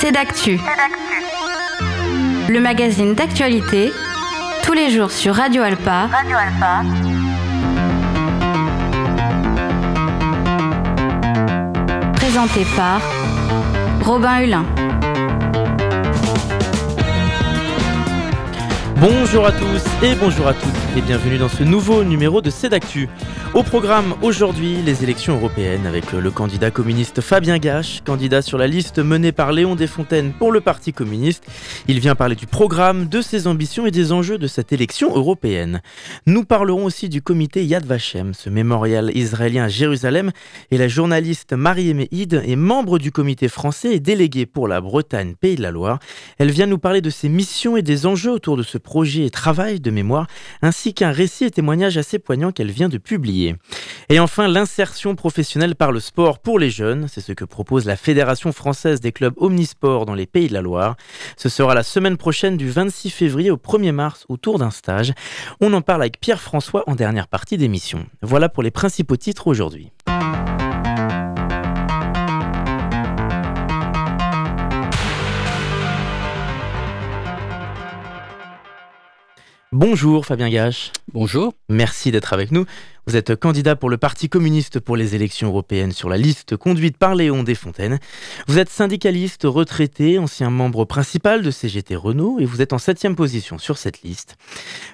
C'est d'actu. Le magazine d'actualité, tous les jours sur Radio Alpa. Radio Alpa. Présenté par Robin Hulin. Bonjour à tous et bonjour à toutes et bienvenue dans ce nouveau numéro de Cédactu. Au programme aujourd'hui, les élections européennes avec le candidat communiste Fabien Gache, candidat sur la liste menée par Léon Desfontaines pour le Parti communiste. Il vient parler du programme, de ses ambitions et des enjeux de cette élection européenne. Nous parlerons aussi du comité Yad Vashem, ce mémorial israélien à Jérusalem, et la journaliste Marie-Aimée est membre du comité français et déléguée pour la Bretagne Pays de la Loire. Elle vient nous parler de ses missions et des enjeux autour de ce projet et travail de mémoire, ainsi qu'un récit et témoignage assez poignant qu'elle vient de publier. Et enfin, l'insertion professionnelle par le sport pour les jeunes, c'est ce que propose la Fédération française des clubs omnisports dans les Pays de la Loire. Ce sera la semaine prochaine du 26 février au 1er mars autour d'un stage. On en parle avec Pierre-François en dernière partie d'émission. Voilà pour les principaux titres aujourd'hui. Bonjour Fabien Gache. Bonjour. Merci d'être avec nous. Vous êtes candidat pour le Parti communiste pour les élections européennes sur la liste conduite par Léon Desfontaines. Vous êtes syndicaliste retraité, ancien membre principal de CGT Renault et vous êtes en septième position sur cette liste.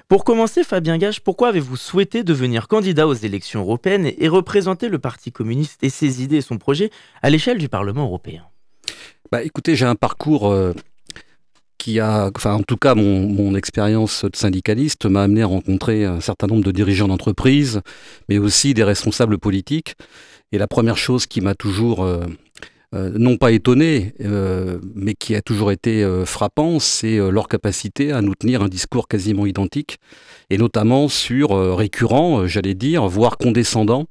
Pour commencer, Fabien Gache, pourquoi avez-vous souhaité devenir candidat aux élections européennes et représenter le Parti communiste et ses idées et son projet à l'échelle du Parlement européen? Bah, Écoutez, j'ai un parcours... Euh, en tout cas mon, expérience de syndicaliste m'a amené à rencontrer un certain nombre de dirigeants d'entreprise, mais aussi des responsables politiques. Et la première chose qui m'a toujours, euh, euh, non pas étonné, euh, mais qui a toujours été frappant, c'est leur capacité à nous tenir un discours quasiment identique, et notamment sur récurrent, j'allais dire, voire condescendant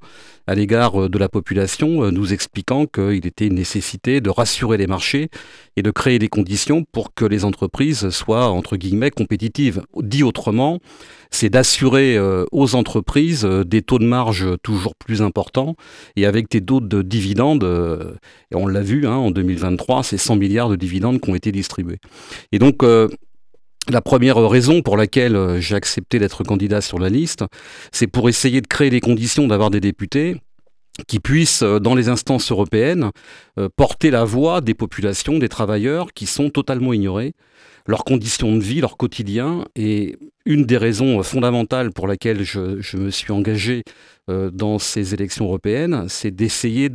à l'égard euh, de la population, euh, nous expliquant qu'il était une nécessité de rassurer les marchés et de créer des conditions pour que les entreprises soient, entre guillemets, compétitives. Dit autrement, c'est d'assurer euh, aux entreprises des taux de marge toujours plus importants et avec des taux de dividendes, et on l'a vu hein, en 2023, c'est 100 milliards de dividendes qui ont été distribués. Et donc, la première raison pour laquelle euh, j'ai accepté d'être candidat sur la liste, c'est pour essayer de créer les conditions d'avoir des députés qui puissent, euh, dans les instances européennes, euh, porter la voix des populations, des travailleurs qui sont totalement ignorés, leurs conditions de vie, leur quotidien. Et une des raisons fondamentales pour laquelle je, me suis engagé dans ces élections européennes, c'est d'essayer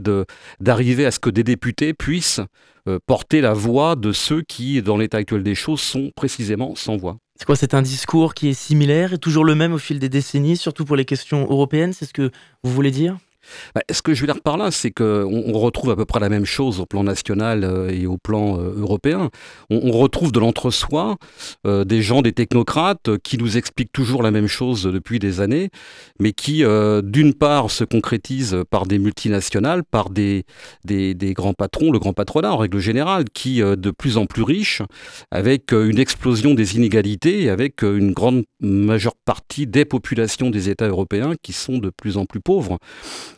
d'arriver à ce que des députés puissent euh, porter la voix de ceux qui, dans l'état actuel des choses, sont précisément sans voix. C'est quoi C'est un discours qui est similaire et toujours le même au fil des décennies, surtout pour les questions européennes C'est ce que vous voulez dire? Ce que je veux dire par là, c'est qu'on on retrouve à peu près la même chose au plan national euh, et au plan euh, européen. On, retrouve de l'entre-soi, euh, des gens, des technocrates qui nous expliquent toujours la même chose depuis des années, mais qui, d'une part, se concrétisent par des multinationales, par des, grands patrons, le grand patronat en règle générale, qui, de plus en plus riches, avec une explosion des inégalités avec une grande majeure partie des populations des États européens qui sont de plus en plus pauvres.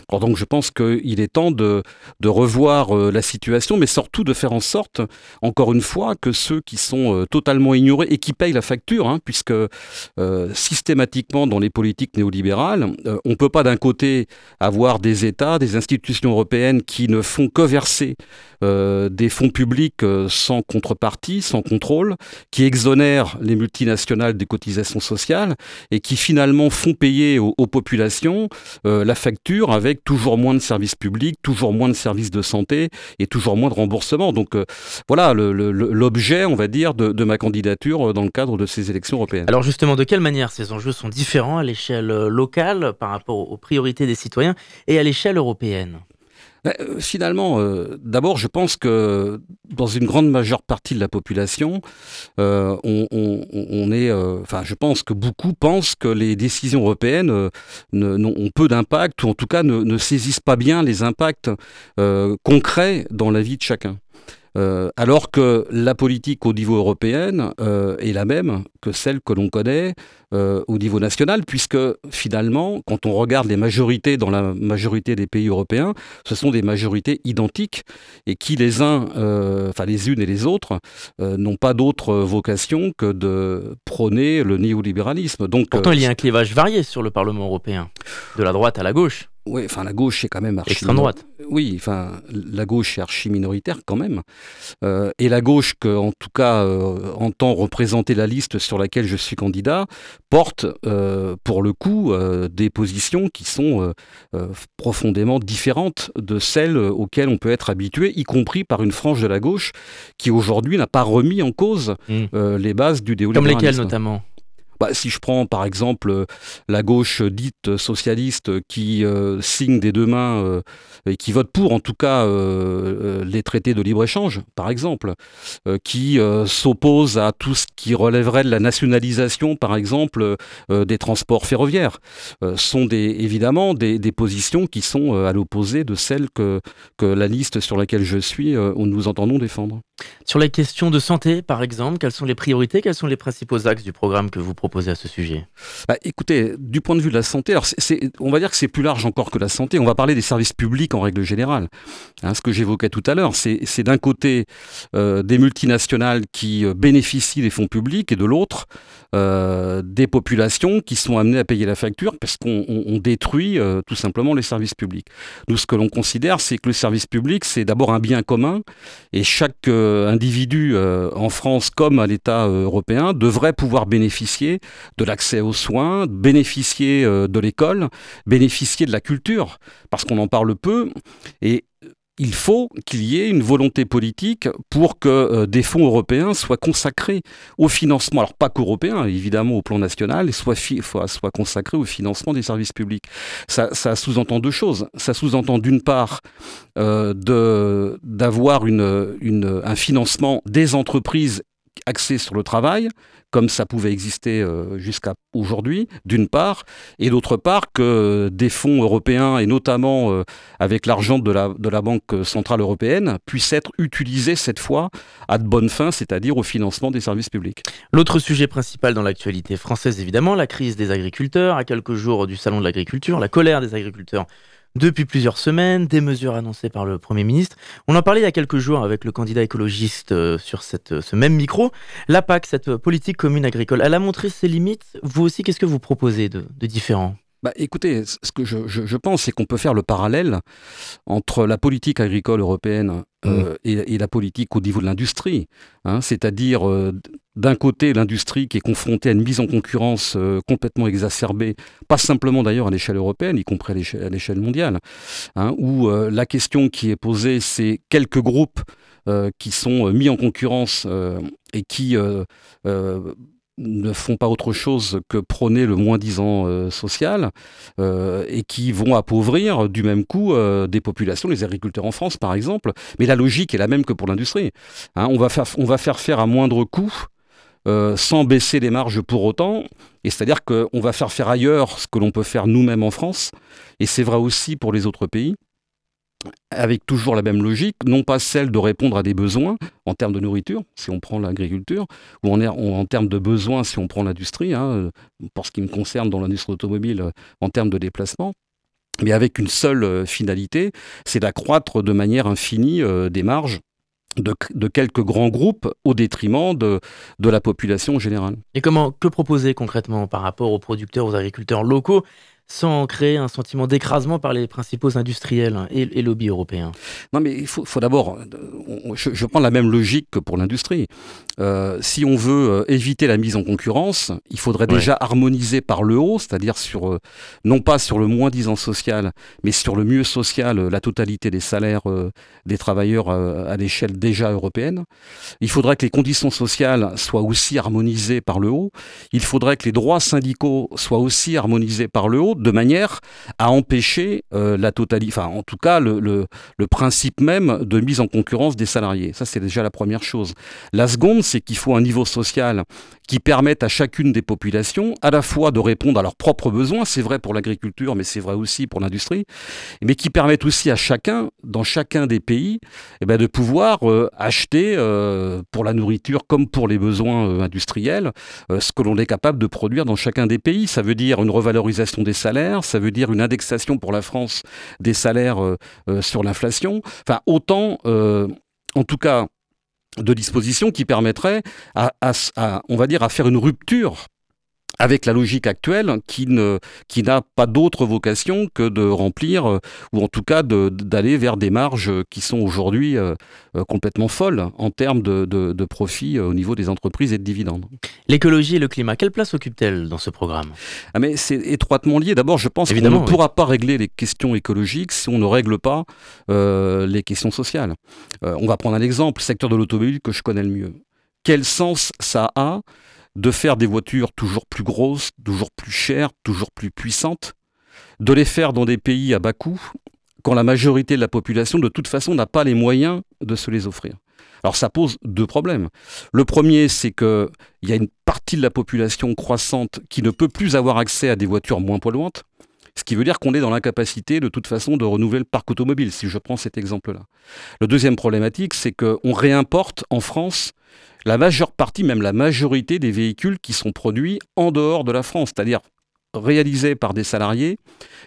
Alors donc je pense qu'il est temps de, revoir euh, la situation, mais surtout de faire en sorte, encore une fois, que ceux qui sont euh, totalement ignorés et qui payent la facture, hein, puisque euh, systématiquement dans les politiques néolibérales, on ne peut pas d'un côté avoir des États, des institutions européennes qui ne font que verser des fonds publics sans contrepartie, sans contrôle, qui exonèrent les multinationales des cotisations sociales et qui finalement font payer aux populations la facture avec toujours moins de services publics, toujours moins de services de santé et toujours moins de remboursement. Donc euh, voilà l'objet, on va dire, de, ma candidature euh, dans le cadre de ces élections européennes. Alors justement, de quelle manière ces enjeux sont différents à l'échelle euh, locale par rapport aux priorités des citoyens et à l'échelle européenne? Bah, euh, finalement, euh, d'abord, je pense que dans une grande majeure partie de la population, euh, on, est, enfin, je pense que beaucoup pensent que les décisions européennes ont peu d'impact, ou en tout cas ne, saisissent pas bien les impacts concrets dans la vie de chacun. Euh, alors que la politique au niveau européen euh, est la même que celle que l'on connaît euh, au niveau national, puisque finalement, quand on regarde les majorités dans la majorité des pays européens, ce sont des majorités identiques et qui les uns, enfin les unes et les autres, n'ont pas d'autre vocation que de prôner le néolibéralisme. Donc, Pourtant, il y a un clivage varié sur le Parlement européen, de la droite à la gauche. Oui, enfin la gauche est quand même archi extrême droite. Oui, enfin la gauche est archi minoritaire quand même. Euh, et la gauche, que, en tout cas euh, entend représenter la liste sur laquelle je suis candidat, porte euh, pour le coup des positions qui sont profondément différentes de celles auxquelles on peut être habitué, y compris par une frange de la gauche qui aujourd'hui n'a pas remis en cause hmm. les bases du déolibéralisme. Comme lesquelles notamment? Bah, si je prends par exemple euh, la gauche dite socialiste qui euh, signe des deux mains euh, et qui vote pour en tout cas les traités de libre-échange, par exemple, qui s'oppose à tout ce qui relèverait de la nationalisation, par exemple, des transports ferroviaires, sont évidemment des, positions qui sont à l'opposé de celles que, que la liste sur laquelle je suis, nous entendons défendre. Sur les questions de santé, par exemple, quelles sont les priorités, quels sont les principaux axes du programme que vous proposez à ce sujet? Bah, Écoutez, du point de vue de la santé, alors on va dire que c'est plus large encore que la santé. On va parler des services publics en règle générale. Hein, ce que j'évoquais tout à l'heure, c'est d'un côté euh, des multinationales qui euh, bénéficient des fonds publics et de l'autre euh, des populations qui sont amenées à payer la facture parce qu'on détruit tout simplement les services publics. Nous, ce que l'on considère, c'est que le service public, c'est d'abord un bien commun et chaque individu en France comme à l'État européen devrait pouvoir bénéficier de l'accès aux soins, bénéficier de l'école, bénéficier de la culture, parce qu'on en parle peu. Et il faut qu'il y ait une volonté politique pour que euh, des fonds européens soient consacrés au financement, alors pas qu'européens, évidemment au plan national, soient, soit consacrés au financement des services publics. Ça, sous-entend deux choses. Ça sous-entend d'une part euh, d'avoir un financement des entreprises axé sur le travail, comme ça pouvait exister euh, jusqu'à aujourd'hui, d'une part, et d'autre part que des fonds européens, et notamment euh, avec l'argent de la, de la Banque Centrale Européenne, puissent être utilisés cette fois à de bonnes fins, c'est-à-dire au financement des services publics. L'autre sujet principal dans l'actualité française, évidemment, la crise des agriculteurs, à quelques jours du Salon de l'agriculture, la colère des agriculteurs depuis plusieurs semaines, des mesures annoncées par le Premier ministre. On en parlait il y a quelques jours avec le candidat écologiste euh, sur cette, ce même micro. La PAC, cette politique commune agricole, elle a montré ses limites. Vous aussi, qu'est-ce que vous proposez de, de différent? Bah, écoutez, ce que je, je, pense, c'est qu'on peut faire le parallèle entre la politique agricole européenne euh, mmh. et, et, la politique au niveau de l'industrie. Hein, C'est-à-dire, euh, d'un côté, l'industrie qui est confrontée à une mise en concurrence euh, complètement exacerbée, pas simplement d'ailleurs à l'échelle européenne, y compris à l'échelle mondiale, hein, où la question qui est posée, c'est quelques groupes qui sont mis en concurrence et qui ne font pas autre chose que prôner le moins-disant euh, social euh, et qui vont appauvrir du même coup euh, des populations, les agriculteurs en France par exemple. Mais la logique est la même que pour l'industrie. Hein. on, va faire, faire faire à moindre coût sans baisser les marges pour autant. Et c'est-à-dire qu'on va faire faire ailleurs ce que l'on peut faire nous-mêmes en France. Et c'est vrai aussi pour les autres pays avec toujours la même logique, non pas celle de répondre à des besoins en termes de nourriture, si on prend l'agriculture, ou en, en, termes de besoins, si on prend l'industrie, hein, pour ce qui me concerne dans l'industrie automobile, en termes de déplacement, mais avec une seule euh, finalité, c'est d'accroître de manière infinie euh, des marges de, de, quelques grands groupes au détriment de, de la population générale. Et comment, que proposer concrètement par rapport aux producteurs, aux agriculteurs locaux? Sans créer un sentiment d'écrasement par les principaux industriels et, et lobbies européens Non, mais il faut, faut d'abord, euh, je, je, prends la même logique que pour l'industrie. Euh, si on veut euh, éviter la mise en concurrence, il faudrait déjà harmoniser par le haut, c'est-à-dire sur, non pas sur le moins-disant social, mais sur le mieux social, la totalité des salaires des travailleurs à l'échelle déjà européenne. Il faudrait que les conditions sociales soient aussi harmonisées par le haut. Il faudrait que les droits syndicaux soient aussi harmonisés par le haut de manière à empêcher la totalité, enfin en tout cas le, principe même de mise en concurrence des salariés. Ça c'est déjà la première chose. La seconde, c'est qu'il faut un niveau social qui permette à chacune des populations à la fois de répondre à leurs propres besoins, c'est vrai pour l'agriculture, mais c'est vrai aussi pour l'industrie, mais qui permettent aussi à chacun, dans chacun des pays, eh ben, de pouvoir euh, acheter euh, pour la nourriture comme pour les besoins euh, industriels ce que l'on est capable de produire dans chacun des pays. Ça veut dire une revalorisation des ça veut dire une indexation pour la France des salaires sur l'inflation. Enfin, autant, en tout cas, de dispositions qui permettraient on va dire, à faire une rupture avec la logique actuelle qui ne qui n'a pas d'autre vocation que de remplir euh, ou en tout cas d'aller vers des marges qui sont aujourd'hui euh, euh, complètement folles en termes de, de, profit au niveau des entreprises et de dividendes. L'écologie et le climat, quelle place occupent-elles dans ce programme? Ah mais c'est étroitement lié. D'abord, je pense qu'on ne pourra pas régler les questions écologiques si on ne règle pas les questions sociales. on va prendre un exemple, le secteur de l'automobile que je connais le mieux. Quel sens ça a de faire des voitures toujours plus grosses, toujours plus chères, toujours plus puissantes, de les faire dans des pays à bas coût, quand la majorité de la population, de toute façon, n'a pas les moyens de se les offrir. Alors ça pose deux problèmes. Le premier, c'est qu'il y a une partie de la population croissante qui ne peut plus avoir accès à des voitures moins polluantes, ce qui veut dire qu'on est dans l'incapacité de toute façon de renouveler le parc automobile, si je prends cet exemple-là. Le deuxième problématique, c'est qu'on réimporte en France la majeure partie, même la majorité des véhicules qui sont produits en dehors de la France, c'est-à-dire réalisés par des salariés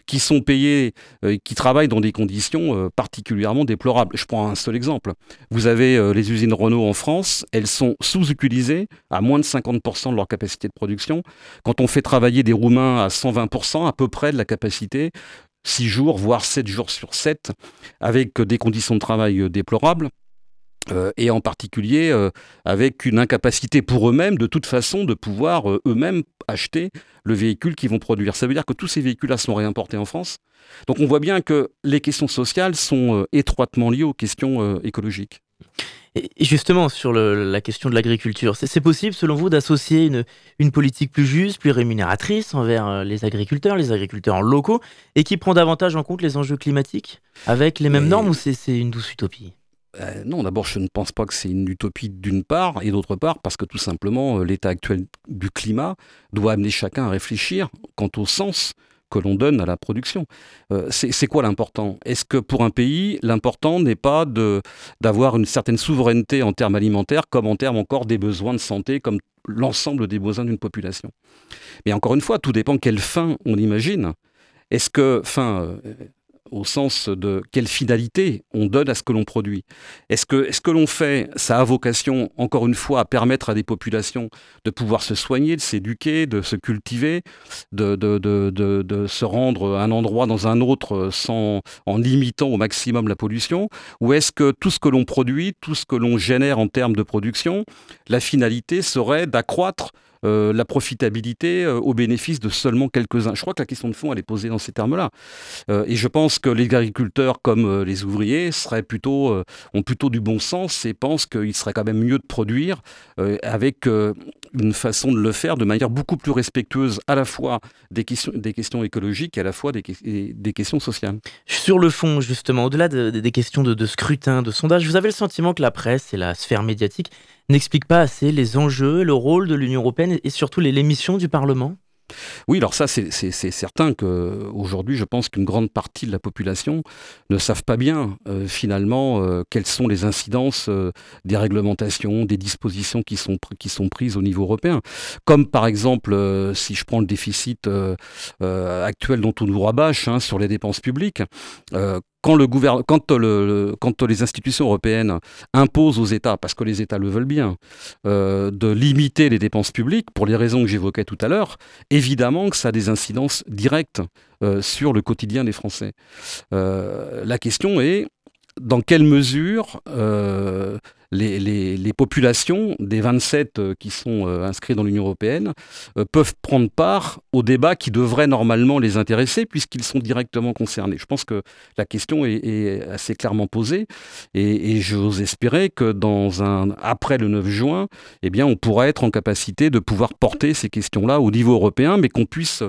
qui sont payés, euh, qui travaillent dans des conditions euh, particulièrement déplorables. Je prends un seul exemple. Vous avez euh, les usines Renault en France, elles sont sous-utilisées à moins de 50% de leur capacité de production. Quand on fait travailler des Roumains à 120%, à peu près de la capacité, 6 jours, voire 7 jours sur 7, avec des conditions de travail déplorables, euh, et en particulier euh, avec une incapacité pour eux-mêmes de toute façon de pouvoir euh, eux-mêmes acheter le véhicule qu'ils vont produire. Ça veut dire que tous ces véhicules-là sont réimportés en France. Donc on voit bien que les questions sociales sont étroitement liées aux questions écologiques. Et justement, sur la question de l'agriculture, c'est possible, selon vous, d'associer une, une, politique plus juste, plus rémunératrice envers les agriculteurs, les agriculteurs locaux, et qui prend davantage en compte les enjeux climatiques, avec les mêmes normes, ou c'est une douce utopie? Euh, non, d'abord, je ne pense pas que c'est une utopie d'une part, et d'autre part, parce que tout simplement, euh, l'état actuel du climat doit amener chacun à réfléchir quant au sens que l'on donne à la production. Euh, c'est quoi l'important? Est-ce que pour un pays, l'important n'est pas d'avoir une certaine souveraineté en termes alimentaires, comme en termes encore des besoins de santé, comme l'ensemble des besoins d'une population? Mais encore une fois, tout dépend quelle fin on imagine. Est-ce que, fin, au sens de quelle finalité on donne à ce que l'on produit. Est-ce que ce que l'on fait, ça a vocation, encore une fois, à permettre à des populations de pouvoir se soigner, de s'éduquer, de se cultiver, de, de, de, de, se rendre un endroit dans un autre sans, en limitant au maximum la pollution? Ou est-ce que tout ce que l'on produit, tout ce que l'on génère en termes de production, la finalité serait d'accroître euh, la profitabilité euh, au bénéfice de seulement quelques-uns? Je crois que la question de fond, elle est posée dans ces termes-là. Euh, et je pense que les agriculteurs comme les ouvriers seraient plutôt, ont plutôt du bon sens et pensent qu'il serait quand même mieux de produire avec une façon de le faire de manière beaucoup plus respectueuse à la fois des questions, écologiques et à la fois des, questions sociales. Sur le fond, justement, au-delà des questions de, scrutin, de sondage, vous avez le sentiment que la presse et la sphère médiatique n'explique pas assez les enjeux, le rôle de l'Union européenne et surtout les, missions du Parlement? Oui, alors ça, c'est certain qu'aujourd'hui, je pense qu'une grande partie de la population ne savent pas bien, euh, finalement, euh, quelles sont les incidences euh, des réglementations, des dispositions qui sont, prises au niveau européen. Comme par exemple, si je prends le déficit actuel dont on nous rabâche hein, sur les dépenses publiques, quand, le, quand, les institutions européennes imposent aux États, parce que les États le veulent bien, euh, de limiter les dépenses publiques, pour les raisons que j'évoquais tout à l'heure, évidemment que ça a des incidences directes euh, sur le quotidien des Français. Euh, la question est, dans quelle mesure les, populations des 27 qui sont inscrits dans l'Union européenne peuvent prendre part au débat qui devrait normalement les intéresser puisqu'ils sont directement concernés. Je pense que la question est, assez clairement posée et, j'ose espérer que après le 9 juin, eh on pourra être en capacité de pouvoir porter ces questions-là au niveau européen, mais qu'on puisse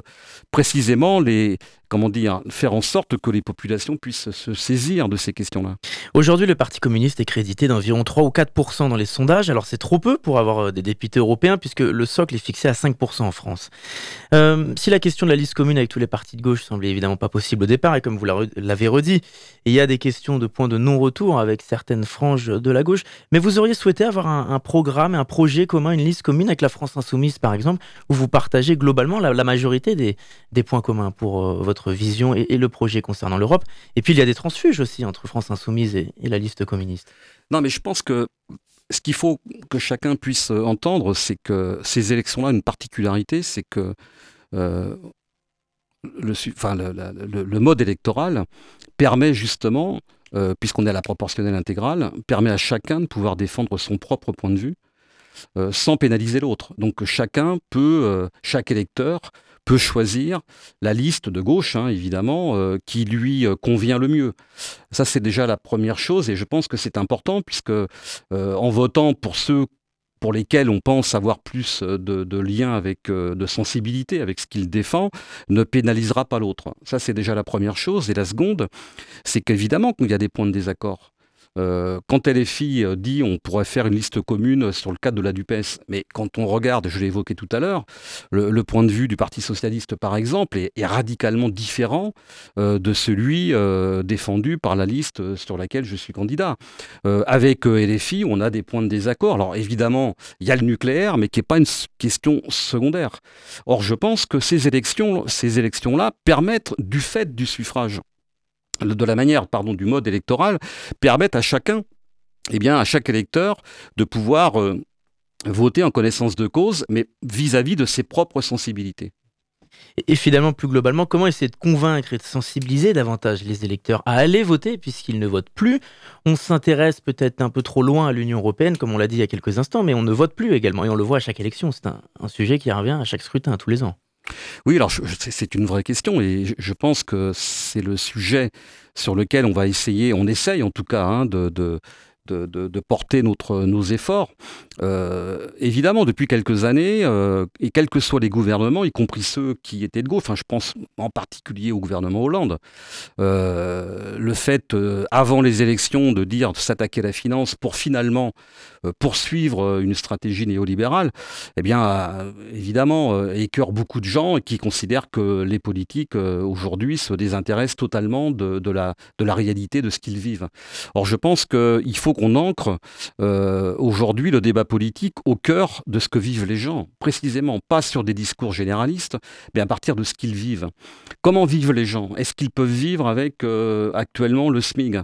précisément les, comment dire, faire en sorte que les populations puissent se saisir de ces questions-là. Aujourd'hui, le Parti communiste est crédité d'environ 3 ou 4% dans les sondages. Alors c'est trop peu pour avoir euh, des députés européens puisque le socle est fixé à 5% en France. Euh, si la question de la liste commune avec tous les partis de gauche semblait évidemment pas possible au départ, et comme vous l'avez redit, il y a des questions de points de non-retour avec certaines franges de la gauche, mais vous auriez souhaité avoir un, programme, un projet commun, une liste commune avec la France insoumise par exemple, où vous partagez globalement la, majorité des, des, points communs pour euh, votre vision et, le projet concernant l'Europe. Et puis il y a des transfuges aussi entre France Insoumise et, la liste communiste. Non, mais je pense que ce qu'il faut que chacun puisse entendre, c'est que ces élections-là, une particularité, c'est que euh, le, mode électoral permet justement, euh, puisqu'on est à la proportionnelle intégrale, permet à chacun de pouvoir défendre son propre point de vue euh, sans pénaliser l'autre. Donc chacun peut, chaque électeur peut choisir la liste de gauche, hein, évidemment, euh, qui lui euh, convient le mieux. Ça, c'est déjà la première chose, et je pense que c'est important, puisque euh, en votant pour ceux pour lesquels on pense avoir plus de, liens avec, de sensibilité avec ce qu'il défend, ne pénalisera pas l'autre. Ça, c'est déjà la première chose. Et la seconde, c'est qu'évidemment qu'il y a des points de désaccord. Euh, quand LFI euh, dit on pourrait faire une liste commune sur le cadre de la DUPES, mais quand on regarde, je l'ai évoqué tout à l'heure, le, point de vue du Parti Socialiste par exemple est, radicalement différent euh, de celui défendu par la liste sur laquelle je suis candidat. avec LFI, on a des points de désaccord. Alors évidemment, il y a le nucléaire, mais qui n'est pas une question secondaire. Or, je pense que ces élections, ces élections-là permettent, du fait du suffrage, de la manière pardon, du mode électoral permettent à chacun, eh bien, à chaque électeur de pouvoir euh, voter en connaissance de cause, mais vis-à-vis de ses propres sensibilités. Et finalement, plus globalement, comment essayer de convaincre et de sensibiliser davantage les électeurs à aller voter puisqu'ils ne votent plus? On s'intéresse peut-être un peu trop loin à l'Union européenne, comme on l'a dit il y a quelques instants, mais on ne vote plus également et on le voit à chaque élection. C'est un, un sujet qui revient à chaque scrutin, tous les ans. Oui, alors c'est une vraie question et je pense que c'est le sujet sur lequel on va essayer, on essaye en tout cas, hein, de, de, porter notre, nos efforts. Euh, évidemment, depuis quelques années, euh, et quels que soient les gouvernements, y compris ceux qui étaient de gauche, enfin, je pense en particulier au gouvernement Hollande, euh, le fait, avant les élections, de dire de s'attaquer à la finance pour finalement poursuivre une stratégie néolibérale, eh bien, évidemment, écœure beaucoup de gens qui considèrent que les politiques, aujourd'hui, se désintéressent totalement de, de, la, de la réalité de ce qu'ils vivent. Or, je pense qu'il faut qu'on ancre euh, aujourd'hui le débat politique au cœur de ce que vivent les gens, précisément, pas sur des discours généralistes, mais à partir de ce qu'ils vivent. Comment vivent les gens? Est-ce qu'ils peuvent vivre avec euh, actuellement le SMIG?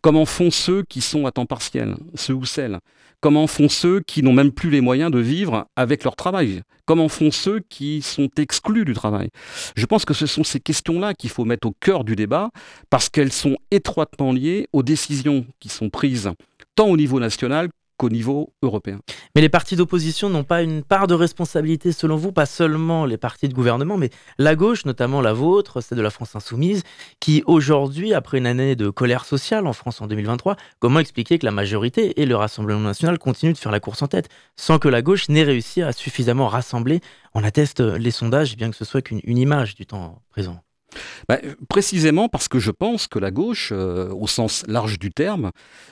Comment font ceux qui sont à temps partiel, ceux ou celles? Comment font ceux qui n'ont même plus les moyens de vivre avec leur travail? Comment font ceux qui sont exclus du travail? Je pense que ce sont ces questions-là qu'il faut mettre au cœur du débat parce qu'elles sont étroitement liées aux décisions qui sont prises tant au niveau national qu'au niveau européen. Mais les partis d'opposition n'ont pas une part de responsabilité selon vous, pas seulement les partis de gouvernement, mais la gauche, notamment la vôtre, celle de la France insoumise, qui aujourd'hui, après une année de colère sociale en France en 2023, comment expliquer que la majorité et le Rassemblement national continuent de faire la course en tête, sans que la gauche n'ait réussi à suffisamment rassembler? On atteste les sondages, bien que ce soit qu'une image du temps présent. Bah, précisément parce que je pense que la gauche, euh, au sens large du terme,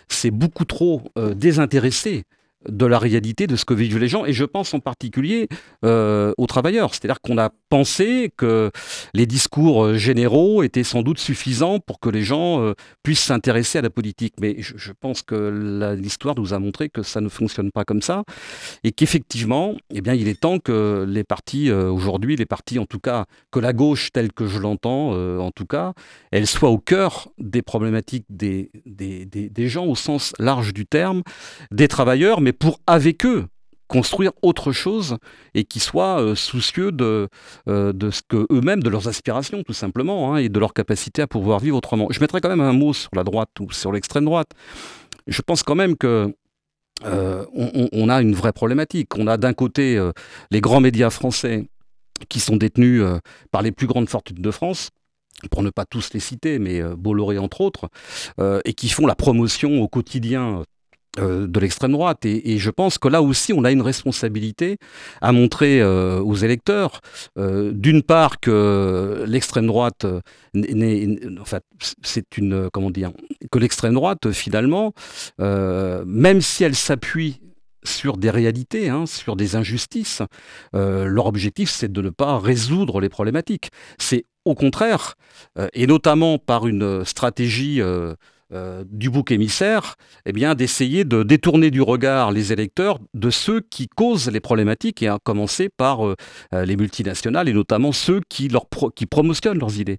s'est beaucoup trop euh, désintéressée de la réalité de ce que vivent les gens, et je pense en particulier euh, aux travailleurs. C'est-à-dire qu'on a pensé que les discours euh, généraux étaient sans doute suffisants pour que les gens euh, puissent s'intéresser à la politique. Mais je, pense que l'histoire nous a montré que ça ne fonctionne pas comme ça, et qu'effectivement, eh bien, il est temps que les partis, aujourd'hui, les partis en tout cas, que la gauche telle que je l'entends, en tout cas, elle soit au cœur des problématiques des, des, des, des gens au sens large du terme, des travailleurs, mais pour avec eux construire autre chose et qui soient euh, soucieux de, euh, de ce que eux-mêmes, de leurs aspirations tout simplement, hein, et de leur capacité à pouvoir vivre autrement. Je mettrai quand même un mot sur la droite ou sur l'extrême droite. Je pense quand même que on, a une vraie problématique. On a d'un côté les grands médias français qui sont détenus par les plus grandes fortunes de France, pour ne pas tous les citer, mais Bolloré entre autres, et qui font la promotion au quotidien euh, de l'extrême droite. Et, je pense que là aussi, on a une responsabilité à montrer euh, aux électeurs, euh, d'une part que l'extrême droite, enfin, c'est une, comment que l'extrême droite, finalement, même si elle s'appuie sur des réalités, hein, sur des injustices, leur objectif, c'est de ne pas résoudre les problématiques. C'est au contraire, et notamment par une stratégie euh, du bouc émissaire, eh bien, d'essayer de détourner du regard les électeurs de ceux qui causent les problématiques, et à commencer par euh, euh, les multinationales, et notamment ceux qui, promotionnent leurs idées.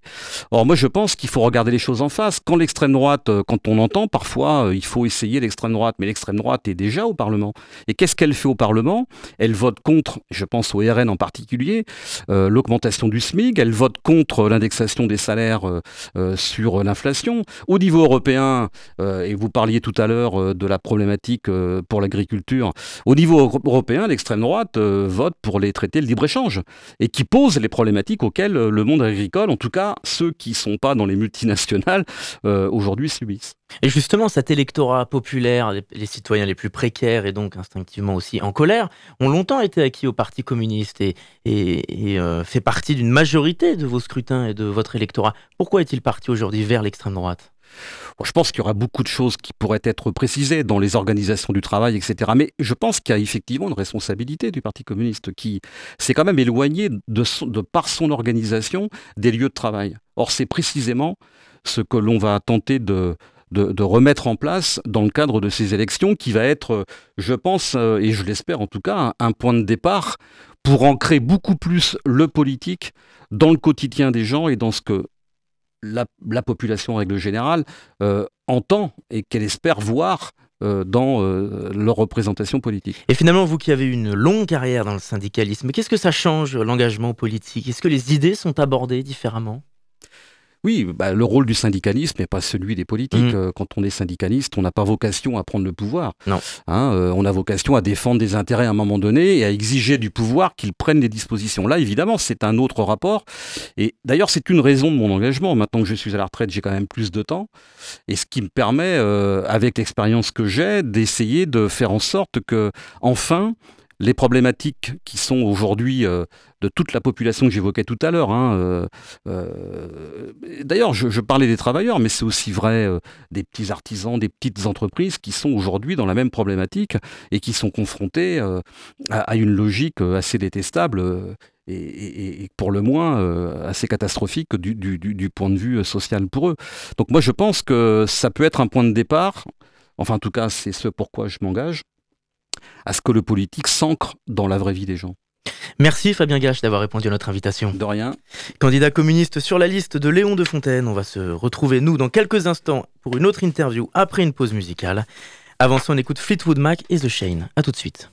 Or, moi, je pense qu'il faut regarder les choses en face. Quand l'extrême droite, quand on entend parfois, il faut essayer l'extrême droite, mais l'extrême droite est déjà au Parlement. Et qu'est-ce qu'elle fait au Parlement? Elle vote contre, je pense au RN en particulier, l'augmentation du SMIC, elle vote contre l'indexation des salaires sur l'inflation. Au niveau européen, euh, et vous parliez tout à l'heure euh, de la problématique euh, pour l'agriculture, au niveau européen, l'extrême droite vote pour les traités de libre-échange et qui pose les problématiques auxquelles le monde agricole, en tout cas ceux qui ne sont pas dans les multinationales, aujourd'hui subissent. Et justement, cet électorat populaire, les, citoyens les plus précaires et donc instinctivement aussi en colère, ont longtemps été acquis au Parti communiste et, et, fait partie d'une majorité de vos scrutins et de votre électorat. Pourquoi est-il parti aujourd'hui vers l'extrême droite? Je pense qu'il y aura beaucoup de choses qui pourraient être précisées dans les organisations du travail, etc. Mais je pense qu'il y a effectivement une responsabilité du Parti communiste qui s'est quand même éloigné de, par son organisation des lieux de travail. Or, c'est précisément ce que l'on va tenter de, remettre en place dans le cadre de ces élections, qui va être, je pense, euh, et je l'espère en tout cas, un point de départ pour ancrer beaucoup plus le politique dans le quotidien des gens et dans ce que la, population en règle générale euh, entend et qu'elle espère voir euh, dans euh, leur représentation politique. Et finalement, vous qui avez une longue carrière dans le syndicalisme, qu'est-ce que ça change l'engagement politique? Est-ce que les idées sont abordées différemment? Oui, bah, le rôle du syndicalisme n'est pas celui des politiques. Mm. Euh, quand on est syndicaliste, on n'a pas vocation à prendre le pouvoir. Non. Hein, euh, on a vocation à défendre des intérêts à un moment donné et à exiger du pouvoir qu'il prenne les dispositions. Là, évidemment, c'est un autre rapport. Et d'ailleurs, c'est une raison de mon engagement. Maintenant que je suis à la retraite, j'ai quand même plus de temps. Et ce qui me permet, euh, avec l'expérience que j'ai, d'essayer de faire en sorte que, enfin, les problématiques qui sont aujourd'hui euh, de toute la population que j'évoquais tout à l'heure. Hein, euh, euh, d'ailleurs, je, parlais des travailleurs, mais c'est aussi vrai des petits artisans, des petites entreprises qui sont aujourd'hui dans la même problématique et qui sont confrontés à, une logique assez détestable. Et, pour le moins assez catastrophique du, point de vue social pour eux. Donc moi je pense que ça peut être un point de départ, enfin en tout cas c'est ce pourquoi je m'engage, à ce que le politique s'ancre dans la vraie vie des gens. Merci Fabien Gache d'avoir répondu à notre invitation. De rien. Candidat communiste sur la liste de Léon de Fontaine, on va se retrouver nous dans quelques instants pour une autre interview après une pause musicale. Avant ça, on écoute Fleetwood Mac et The Shane. A tout de suite.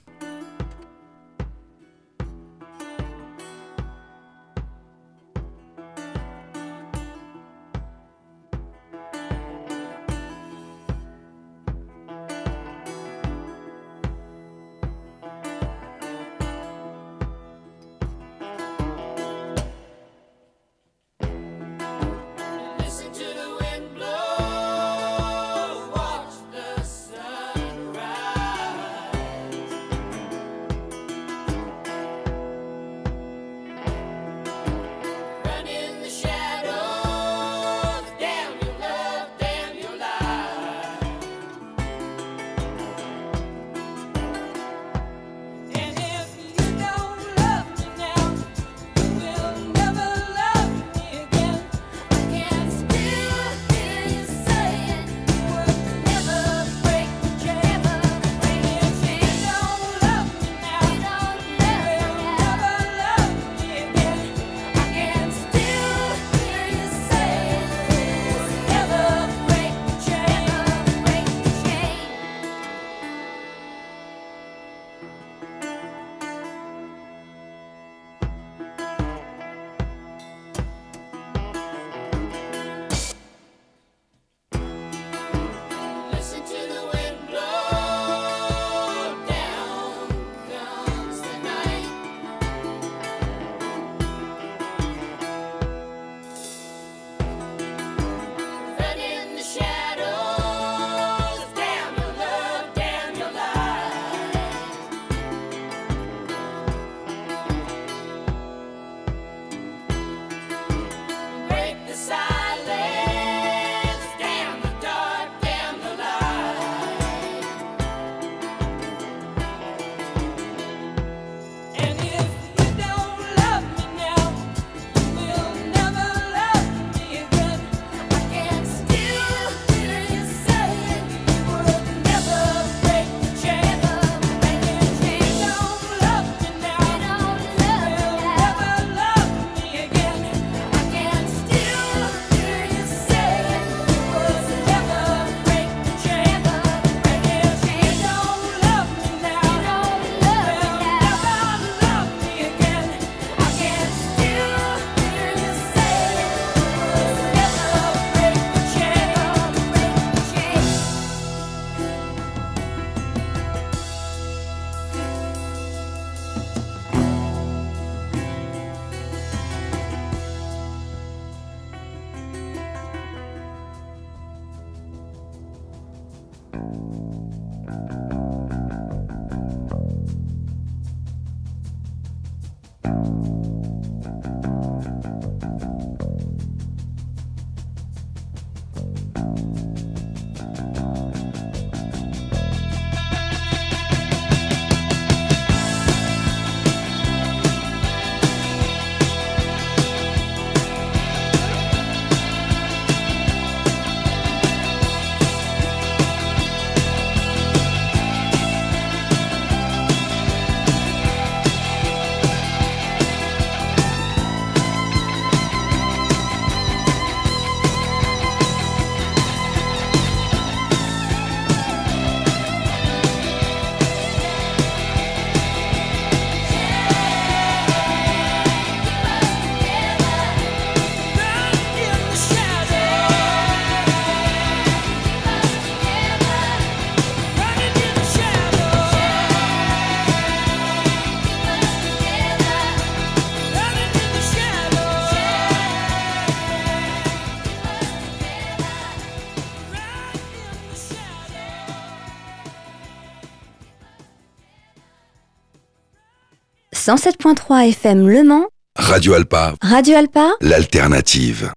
107.3 FM Le Mans. Radio Alpa. Radio Alpa. L'alternative.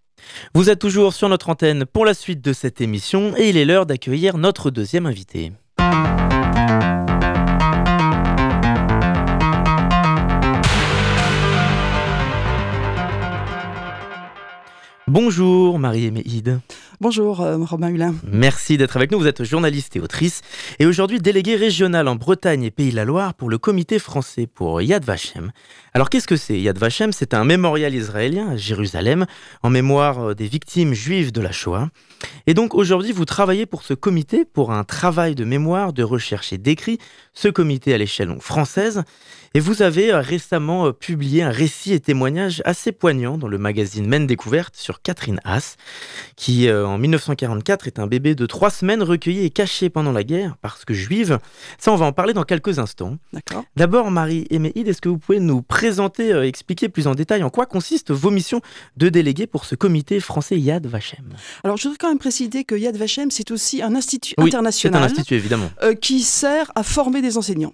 Vous êtes toujours sur notre antenne pour la suite de cette émission et il est l'heure d'accueillir notre deuxième invité. Bonjour Marie-Aimée Bonjour euh, Romain Hulin. Merci d'être avec nous. Vous êtes journaliste et autrice et aujourd'hui déléguée régionale en Bretagne et Pays de la Loire pour le comité français pour Yad Vashem. Alors qu'est-ce que c'est Yad Vashem, c'est un mémorial israélien à Jérusalem en mémoire euh, des victimes juives de la Shoah. Et donc aujourd'hui vous travaillez pour ce comité pour un travail de mémoire, de recherche et d'écrit, ce comité à l'échelle française. Et vous avez euh, récemment publié un récit et témoignage assez poignant dans le magazine Maine Découverte sur Catherine Haas, qui en 1944 est un bébé de trois semaines recueilli et caché pendant la guerre parce que juive. Ça on va en parler dans quelques instants. D'accord. D'abord Marie Eméide, est-ce que vous pouvez nous présenter, euh, expliquer plus en détail en quoi consistent vos missions de délégué pour ce comité français Yad Vashem? Alors, je voudrais quand même préciser que Yad Vashem, c'est aussi un institut international. un institut, évidemment. Euh, qui sert à former des enseignants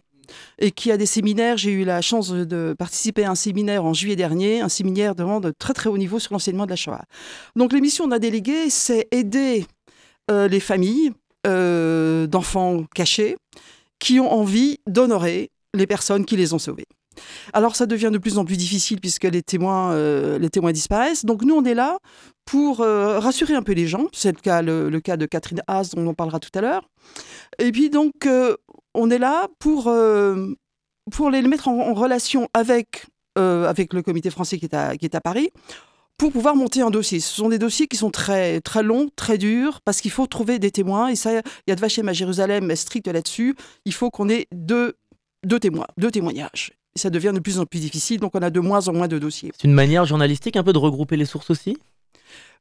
et qui a des séminaires. J'ai eu la chance de participer à un séminaire en juillet dernier, un séminaire de, de très très haut niveau sur l'enseignement de la Shoah. Donc l'émission d'un délégué, c'est aider euh, les familles d'enfants cachés qui ont envie d'honorer les personnes qui les ont sauvés. Alors ça devient de plus en plus difficile puisque les témoins, euh, les témoins disparaissent. Donc nous, on est là pour euh, rassurer un peu les gens. C'est le cas, le, cas de Catherine Haas, dont on parlera tout à l'heure. Et puis donc, euh, on est là pour, pour les mettre en, relation avec, avec le comité français qui est à, qui est à Paris pour pouvoir monter un dossier. Ce sont des dossiers qui sont très, très longs, très durs, parce qu'il faut trouver des témoins. Et ça, il y a de Vachem à Jérusalem est strict là-dessus. Il faut qu'on ait deux, deux témoins, deux témoignages ça devient de plus en plus difficile, donc on a de moins en moins de dossiers. C'est une manière journalistique un peu de regrouper les sources aussi?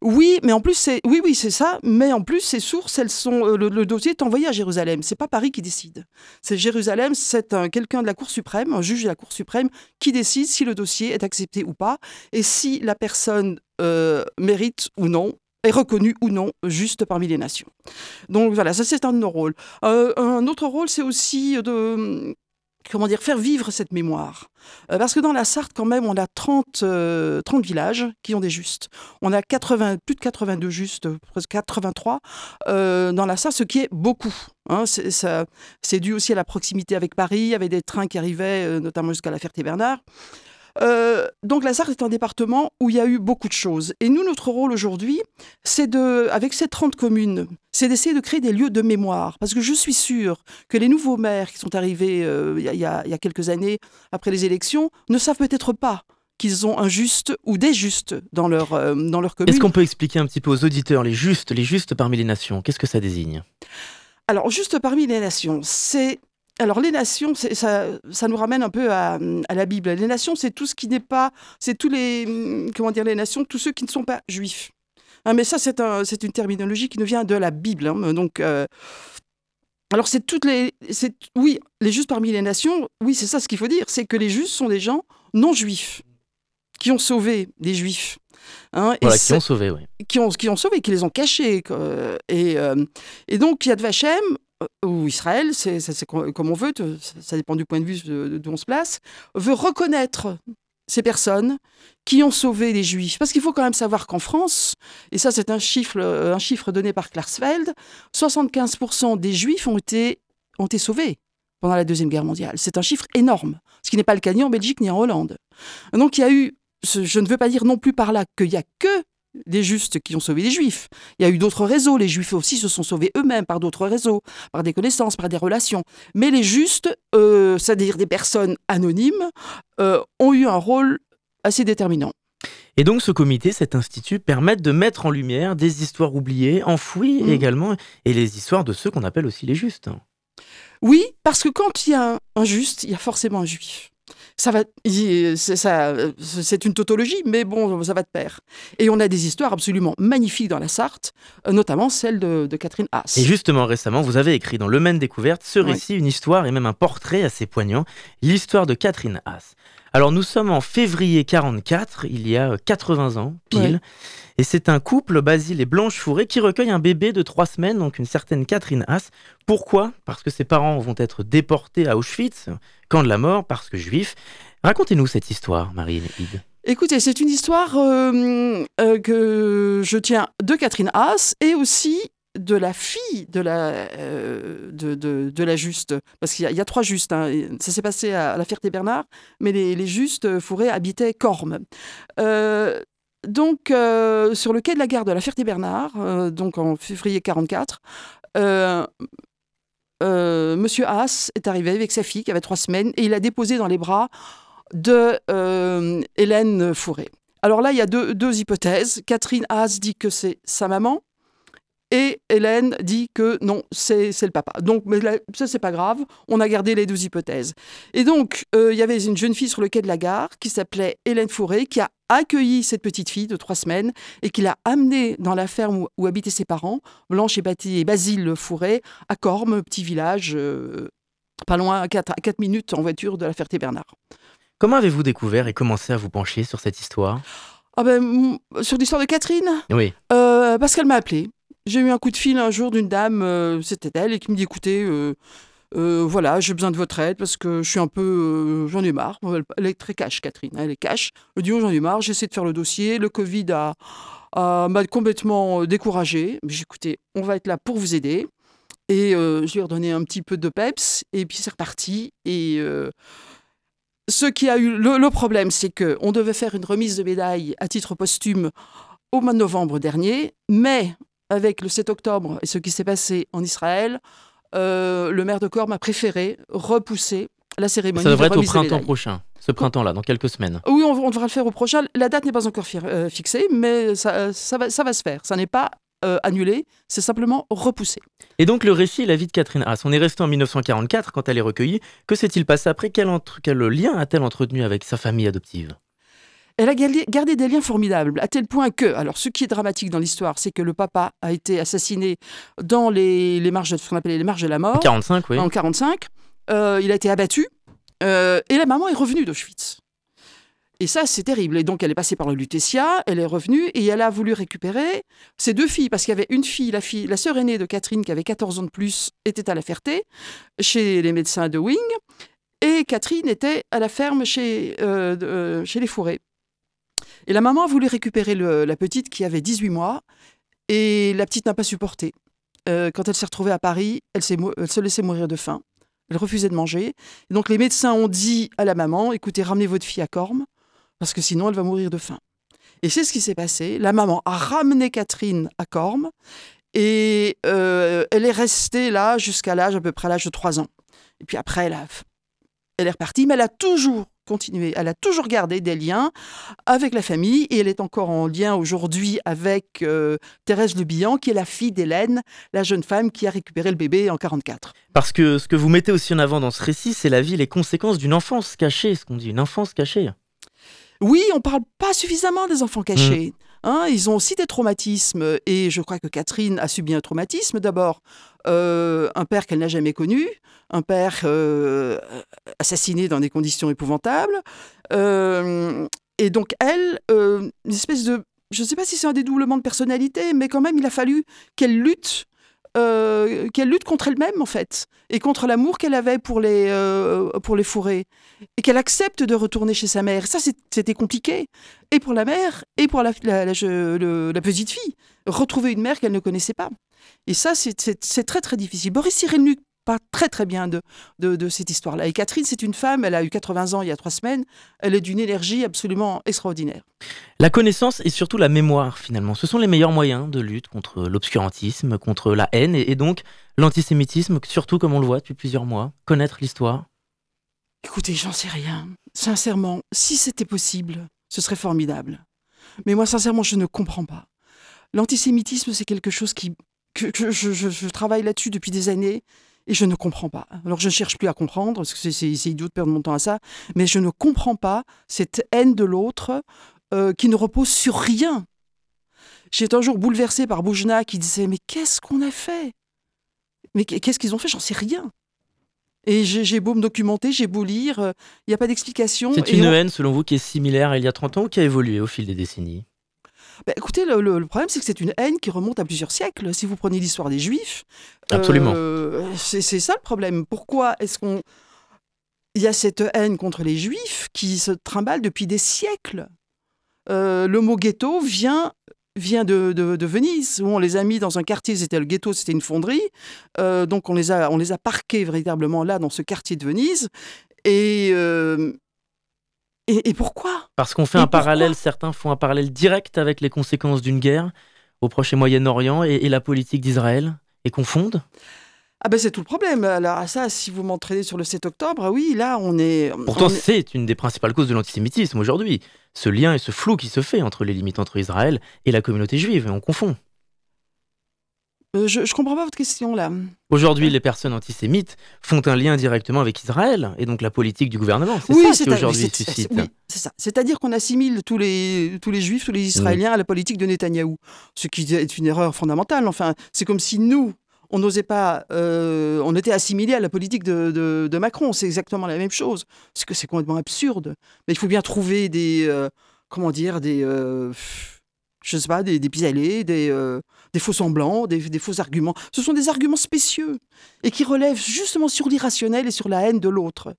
Oui, mais en plus c'est oui oui c'est ça, mais en plus ces sources elles sont euh, le, dossier est envoyé à Jérusalem. C'est pas Paris qui décide. C'est Jérusalem, c'est quelqu'un de la Cour suprême, un juge de la Cour suprême qui décide si le dossier est accepté ou pas et si la personne euh, mérite ou non est reconnue ou non juste parmi les nations. Donc voilà, ça c'est un de nos rôles. Euh, un autre rôle, c'est aussi de comment dire, faire vivre cette mémoire. Euh, parce que dans la Sarthe, quand même, on a 30, 30 euh, villages qui ont des justes. On a 80, plus de 82 justes, presque 83 euh, dans la Sarthe, ce qui est beaucoup. Hein. c'est dû aussi à la proximité avec Paris, avec des trains qui arrivaient notamment jusqu'à la Ferté-Bernard. Euh, donc la Sarthe est un département où il y a eu beaucoup de choses. Et nous, notre rôle aujourd'hui, c'est de, avec ces 30 communes, c'est d'essayer de créer des lieux de mémoire. Parce que je suis sûre que les nouveaux maires qui sont arrivés euh, il y, a quelques années après les élections ne savent peut-être pas qu'ils ont un juste ou des justes dans leur, euh, dans leur commune. Est-ce qu'on peut expliquer un petit peu aux auditeurs les justes, les justes parmi les nations? Qu'est-ce que ça désigne? Alors, juste parmi les nations, c'est alors les nations, ça, ça nous ramène un peu à, la Bible. Les nations, c'est tout ce qui n'est pas, c'est tous les, comment dire, les nations, tous ceux qui ne sont pas juifs. Ah, mais ça, c'est un, une terminologie qui nous vient de la Bible. Hein. donc, euh, alors c'est toutes les, oui, les justes parmi les nations. Oui, c'est ça ce qu'il faut dire, c'est que les justes sont des gens non juifs qui ont sauvé des juifs. Hein, voilà, qui ont sauvé, oui. Qui ont, qui ont sauvé, qui les ont cachés. Et, euh, et donc, Yad Vashem, ou Israël, c'est comme on veut, ça dépend du point de vue d'où on se place, veut reconnaître ces personnes qui ont sauvé les Juifs. Parce qu'il faut quand même savoir qu'en France, et ça c'est un chiffre, euh, un chiffre donné par Klarsfeld, 75% des Juifs ont été, ont été sauvés pendant la Deuxième Guerre mondiale. C'est un chiffre énorme, ce qui n'est pas le cas ni en Belgique ni en Hollande. Donc il y a eu, je ne veux pas dire non plus par là qu'il n'y a que des justes qui ont sauvé les juifs. Il y a eu d'autres réseaux. Les juifs aussi se sont sauvés eux-mêmes par d'autres réseaux, par des connaissances, par des relations. Mais les justes, euh, c'est-à-dire des personnes anonymes, euh, ont eu un rôle assez déterminant. Et donc ce comité, cet institut, permet de mettre en lumière des histoires oubliées, enfouies mmh. également, et les histoires de ceux qu'on appelle aussi les justes. Oui, parce que quand il y a un juste, il y a forcément un juif ça va, c'est une tautologie, mais bon, ça va de pair. Et on a des histoires absolument magnifiques dans la Sarthe, euh, notamment celle de, Catherine Haas. Et justement, récemment, vous avez écrit dans Le Maine Découverte ce récit, une histoire et même un portrait assez poignant, l'histoire de Catherine Haas. Alors nous sommes en février 44, il y a 80 ans, pile. Et c'est un couple, Basile et Blanche Fourré, qui recueille un bébé de trois semaines, donc une certaine Catherine Haas. Pourquoi? Parce que ses parents vont être déportés à Auschwitz, camp de la mort, parce que juifs. Racontez-nous cette histoire, Marie Ide. Écoutez, c'est une histoire euh, euh, que je tiens de Catherine Haas et aussi de la fille de la, euh, de, la juste. Parce qu'il y, a trois justes. Hein. Ça s'est passé à, la Ferté-Bernard, mais les, justes Fourré habitaient Corme. Donc, euh, sur le quai de la gare de la Ferté-Bernard, donc en février 44, Monsieur Haas est arrivé avec sa fille qui avait trois semaines et il a déposé dans les bras de euh, Hélène Fourré. Alors là, il y a deux hypothèses. Catherine Haas dit que c'est sa maman et Hélène dit que non, c'est le papa. Donc, mais là, ça, c'est pas grave. On a gardé les deux hypothèses. Et donc, euh, il y avait une jeune fille sur le quai de la gare qui s'appelait Hélène Fourré, qui a accueilli cette petite fille de trois semaines et qui l'a amenée dans la ferme où, où, habitaient ses parents, Blanche et, Basile Fourré, à Corme, petit village, euh, pas loin, à 4, à 4 minutes en voiture de la Ferté-Bernard. Comment avez-vous découvert et commencé à vous pencher sur cette histoire? Ah ben, Sur l'histoire de Catherine? Oui. Euh, parce qu'elle m'a appelé. J'ai eu un coup de fil un jour d'une dame, euh, c'était elle, et qui me dit écoutez, euh, euh, voilà, j'ai besoin de votre aide parce que je suis un peu. j'en ai marre. Elle, est très cash, Catherine. hein, elle est cash. Elle dit oh, j'en ai marre, j'essaie de faire le dossier. Le Covid a, m'a complètement découragée. J'ai écoutez, on va être là pour vous aider. Et je lui ai redonné un petit peu de peps, et puis c'est reparti. Et ce qui a eu le, le problème, c'est que on devait faire une remise de médaille à titre posthume au mois de novembre dernier, mais avec le 7 octobre et ce qui s'est passé en Israël, euh, le maire de Corme a préféré repousser la cérémonie Ça devrait de être au printemps prochain, ce printemps-là, dans quelques semaines. Oui, on, on devra le faire au prochain. La date n'est pas encore euh, fixée, mais ça, ça, va, ça va se faire. Ça n'est pas euh, annulé, c'est simplement repoussé. Et donc le récit et la vie de Catherine Haas. On est resté en 1944 quand elle est recueillie. Que s'est-il passé après? Quel, entre- quel lien a-t-elle entretenu avec sa famille adoptive? Elle a gardé, des liens formidables, à tel point que, alors ce qui est dramatique dans l'histoire, c'est que le papa a été assassiné dans les, les marges, de- ce qu'on appelait les marges de la mort, 45, oui. en 45. Euh, il a été abattu, euh, et la maman est revenue d'Auschwitz. Et ça, c'est terrible. Et donc, elle est passée par le Lutetia, elle est revenue, et elle a voulu récupérer ses deux filles, parce qu'il y avait une fille, la fille, la sœur aînée de Catherine, qui avait 14 ans de plus, était à la Ferté, chez les médecins de Wing, et Catherine était à la ferme chez, euh, euh, chez les Fourrés. Et la maman a voulu récupérer la petite qui avait 18 mois, et la petite n'a pas supporté. Euh, quand elle s'est retrouvée à Paris, elle se laissait mourir de faim. Elle refusait de manger. Et donc les médecins ont dit à la maman, écoutez, ramenez votre fille à Corme, parce que sinon elle va mourir de faim. Et c'est ce qui s'est passé. La maman a ramené Catherine à Corme, et euh, elle est restée là jusqu'à l'âge, à peu près l'âge de 3 ans. Et puis après, elle, a- elle est repartie, mais elle a toujours continué, elle a toujours gardé des liens avec la famille, et elle est encore en lien aujourd'hui avec euh, Thérèse Le Bihan, qui est la fille d'Hélène, la jeune femme qui a récupéré le bébé en 44. Parce que ce que vous mettez aussi en avant dans ce récit, c'est la vie et les conséquences d'une enfance cachée, ce qu'on dit, une enfance cachée. Oui, on parle pas suffisamment des enfants cachés. Hein, ils ont aussi des traumatismes et je crois que Catherine a subi un traumatisme. D'abord, euh, un père qu'elle n'a jamais connu, un père euh, assassiné dans des conditions épouvantables. Euh, et donc, elle, une espèce de... Je ne sais pas si c'est un dédoublement de personnalité, mais quand même, il a fallu qu'elle lutte. Euh, qu'elle lutte contre elle-même en fait et contre l'amour qu'elle avait pour les euh, pour les fourrés et qu'elle accepte de retourner chez sa mère. Ça, c'était compliqué. Et pour la mère, et pour la, la, la, petite fille. Retrouver une mère qu'elle ne connaissait pas. Et ça, c'est très, très difficile. Boris Cyrulnik parle très, très bien de, de, de cette histoire-là. Et Catherine, c'est une femme, elle a eu 80 ans il y a trois semaines. Elle est d'une énergie absolument extraordinaire. La connaissance et surtout la mémoire, finalement, ce sont les meilleurs moyens de lutte contre l'obscurantisme, contre la haine et, et donc l'antisémitisme, surtout comme on le voit depuis plusieurs mois. Connaître l'histoire. Écoutez, j'en sais rien. Sincèrement, si c'était possible, ce serait formidable. Mais moi, sincèrement, je ne comprends pas. L'antisémitisme, c'est quelque chose qui, que, que je, je- je travaille là-dessus depuis des années et je ne comprends pas. Alors, je ne cherche plus à comprendre, parce que c'est- idiot de perdre mon temps à ça, mais je ne comprends pas cette haine de l'autre euh, qui ne repose sur rien. J'ai été un jour bouleversée par Boujna qui disait Mais qu'est-ce qu'on a fait? Mais qu'est-ce qu'ils ont fait? J'en sais rien. Et j'ai beau me documenter, j'ai beau lire, euh, il n'y a pas d'explication. C'est Et une on- haine, selon vous, qui est similaire à il y a 30 ans ou qui a évolué au fil des décennies? Bah, écoutez, le, le- le problème, c'est que c'est une haine qui remonte à plusieurs siècles. Si vous prenez l'histoire des Juifs, Absolument. euh, c'est ça le problème. Pourquoi est-ce qu'on il y a cette haine contre les Juifs qui se trimballe depuis des siècles? Euh, Le mot ghetto vient vient de, de- de Venise, où on les a mis dans un quartier, c'était le ghetto, c'était une fonderie. Euh, donc on les, a, on les a parqués véritablement là, dans ce quartier de Venise. Et, euh, et, et pourquoi? Parce qu'on fait Et un parallèle, certains font un parallèle direct avec les conséquences d'une guerre au Proche et Moyen-Orient et, et la politique d'Israël et confondent Ah ben c'est tout le problème. Alors ça, si vous m'entraînez sur le 7 octobre, ah oui, là on est... Pourtant, on est- c'est une des principales causes de l'antisémitisme aujourd'hui. Ce lien et ce flou qui se fait entre les limites entre Israël et la communauté juive, et on confond. Euh, je, je comprends pas votre question là. Aujourd'hui, les personnes antisémites font un lien directement avec Israël et donc la politique du gouvernement. C'est oui, ça c'est qui aujourd'hui c'est- c'est- suscite. oui, c'est ça. C'est-à-dire qu'on assimile tous les, tous les juifs, tous les Israéliens à la politique de Netanyahou. Ce qui est une erreur fondamentale. Enfin, c'est comme si nous, on n'osait pas, euh, on était assimilés à la politique de, de- de Macron. C'est exactement la même chose. Parce que c'est complètement absurde. Mais il faut bien trouver des, euh, comment dire, des, euh, je sais pas, des, des pis-aller, des, euh, des faux semblants, des, des faux arguments. Ce sont des arguments spécieux et qui relèvent justement sur l'irrationnel et sur la haine de l'autre.